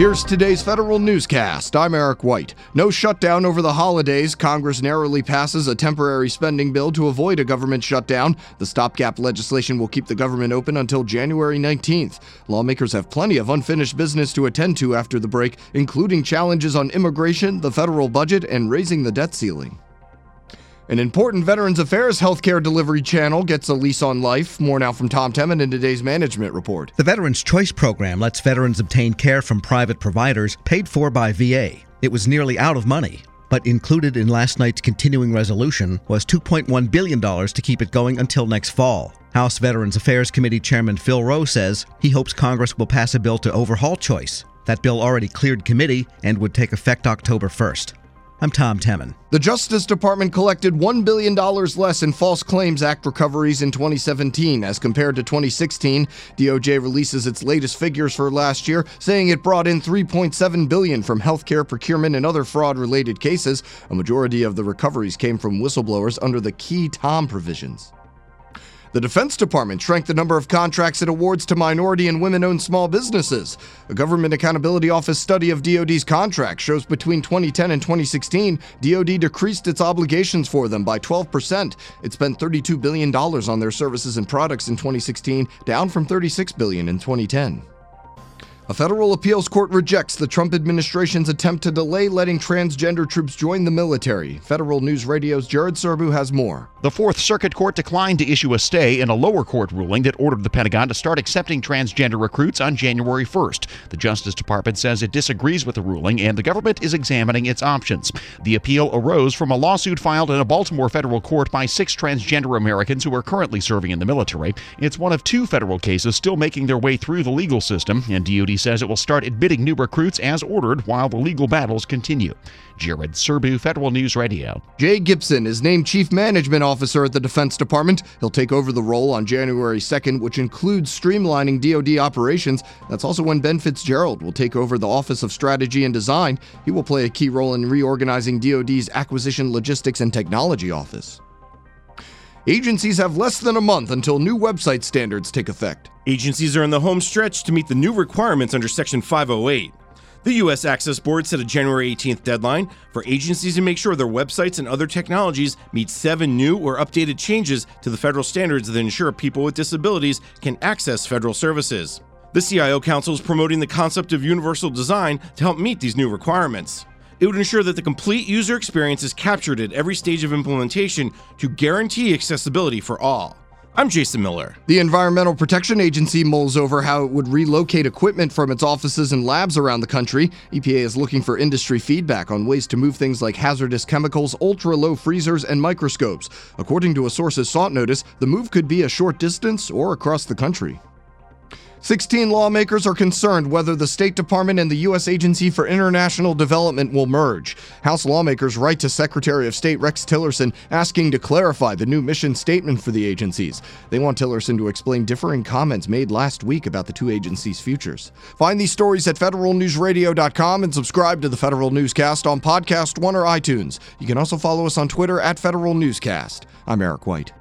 Here's today's federal newscast. I'm Eric White. No shutdown over the holidays. Congress narrowly passes a temporary spending bill to avoid a government shutdown. The stopgap legislation will keep the government open until January 19th. Lawmakers have plenty of unfinished business to attend to after the break, including challenges on immigration, the federal budget, and raising the debt ceiling. An important Veterans Affairs healthcare delivery channel gets a lease on life. More now from Tom Temin in today's management report. The Veterans Choice Program lets veterans obtain care from private providers paid for by VA. It was nearly out of money, but included in last night's continuing resolution was $2.1 billion to keep it going until next fall. House Veterans Affairs Committee Chairman Phil Roe says he hopes Congress will pass a bill to overhaul choice. That bill already cleared committee and would take effect October 1st. I'm Tom Temin. The Justice Department collected $1 billion less in False Claims Act recoveries in 2017 as compared to 2016. DOJ releases its latest figures for last year, saying it brought in 3.7 billion from healthcare procurement and other fraud-related cases. A majority of the recoveries came from whistleblowers under the qui tam provisions. The Defense Department shrank the number of contracts it awards to minority and women owned small businesses. A Government Accountability Office study of DoD's contracts shows between 2010 and 2016, DoD decreased its obligations for them by 12%. It spent $32 billion on their services and products in 2016, down from 36 billion in 2010. A federal appeals court rejects the Trump administration's attempt to delay letting transgender troops join the military. Federal News Radio's Jared Serbu has more. The Fourth Circuit Court declined to issue a stay in a lower court ruling that ordered the Pentagon to start accepting transgender recruits on January 1st. The Justice Department says it disagrees with the ruling and the government is examining its options. The appeal arose from a lawsuit filed in a Baltimore federal court by six transgender Americans who are currently serving in the military. It's one of two federal cases still making their way through the legal system, and DoD says it will start admitting new recruits as ordered while the legal battles continue. Jared Serbu, Federal News Radio. Jay Gibson is named Chief Management Officer at the Defense Department. He'll take over the role on January 2nd, which includes streamlining DoD operations. That's also when Ben Fitzgerald will take over the Office of Strategy and Design. He will play a key role in reorganizing DoD's Acquisition, Logistics, and Technology Office. Agencies have less than a month until new website standards take effect. Agencies are in the home stretch to meet the new requirements under Section 508. The U.S. Access Board set a January 18th deadline for agencies to make sure their websites and other technologies meet seven new or updated changes to the federal standards that ensure people with disabilities can access federal services. The CIO Council is promoting the concept of universal design to help meet these new requirements. It would ensure that the complete user experience is captured at every stage of implementation to guarantee accessibility for all. I'm Jason Miller. The Environmental Protection Agency mulls over how it would relocate equipment from its offices and labs around the country. EPA is looking for industry feedback on ways to move things like hazardous chemicals, ultra low freezers, and microscopes. According to a sources sought notice, the move could be a short distance or across the country. 16 lawmakers are concerned whether the State Department and the U.S. Agency for International Development will merge. House lawmakers write to Secretary of State Rex Tillerson asking to clarify the new mission statement for the agencies. They want Tillerson to explain differing comments made last week about the two agencies' futures. Find these stories at federalnewsradio.com and subscribe to the Federal Newscast on Podcast One or iTunes. You can also follow us on Twitter at Federal Newscast. I'm Eric White.